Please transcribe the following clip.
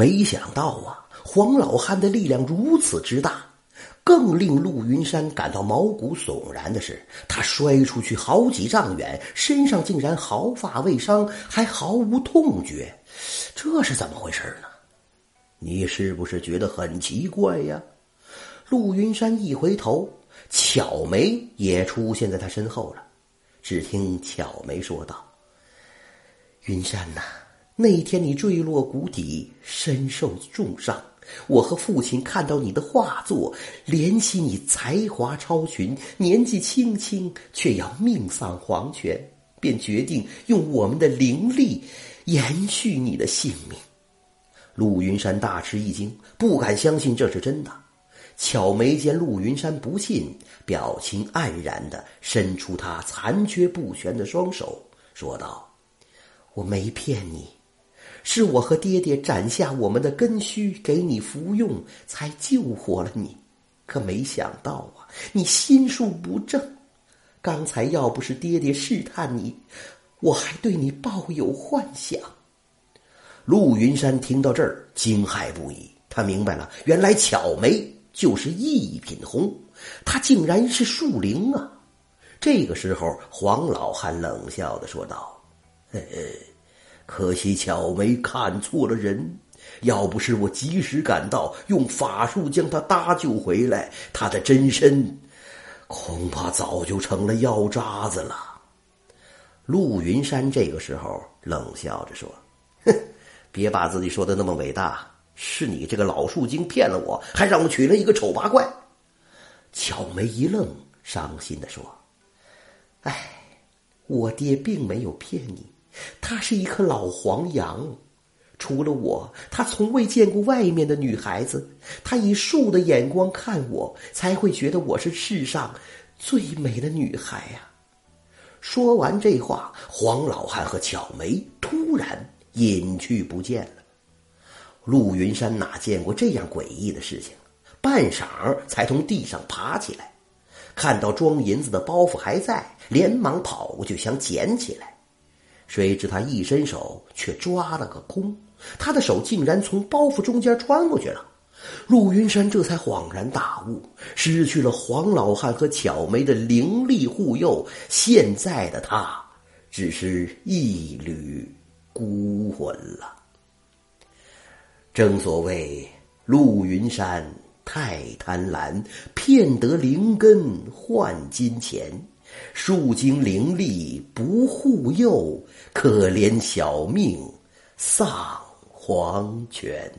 没想到啊，黄老汉的力量如此之大。更令陆云山感到毛骨悚然的是，他摔出去好几丈远，身上竟然毫发未伤，还毫无痛觉。这是怎么回事呢？你是不是觉得很奇怪呀？陆云山一回头，巧梅也出现在他身后了。只听巧梅说道：“云山呐，那天你坠落谷底，身受重伤。我和父亲看到你的画作，怜惜你才华超群，年纪轻轻却要命丧黄泉，便决定用我们的灵力延续你的性命。”陆云山大吃一惊，不敢相信这是真的。巧梅见陆云山不信，表情黯然的伸出他残缺不全的双手，说道：“我没骗你，是我和爹爹斩下我们的根须给你服用，才救活了你。可没想到啊，你心术不正。刚才要不是爹爹试探你，我还对你抱有幻想。”陆云山听到这儿，惊骇不已。他明白了，原来巧梅就是一品红，她竟然是树灵啊！这个时候，黄老汉冷笑的说道：“嘿嘿，可惜巧梅看错了人。要不是我及时赶到，用法术将她搭救回来，她的真身恐怕早就成了药渣子了。”陆云山这个时候冷笑着说：“哼。”别把自己说的那么伟大，是你这个老树精骗了我，还让我娶了一个丑八怪。巧梅一愣，伤心的说：“哎，我爹并没有骗你，她是一棵老黄杨，除了我，她从未见过外面的女孩子。她以树的眼光看我，才会觉得我是世上最美的女孩呀。”说完这话，黄老汉和巧梅突然。隐去不见了。陆云山哪见过这样诡异的事情？半晌才从地上爬起来，看到装银子的包袱还在，连忙跑过去想捡起来。谁知他一伸手，却抓了个空，他的手竟然从包袱中间穿过去了。陆云山这才恍然大悟：失去了黄老汉和巧梅的灵力护佑，现在的他只是一缕。孤魂了。正所谓陆云山太贪婪，骗得灵根换金钱，树精灵力不护佑，可怜小命丧黄泉。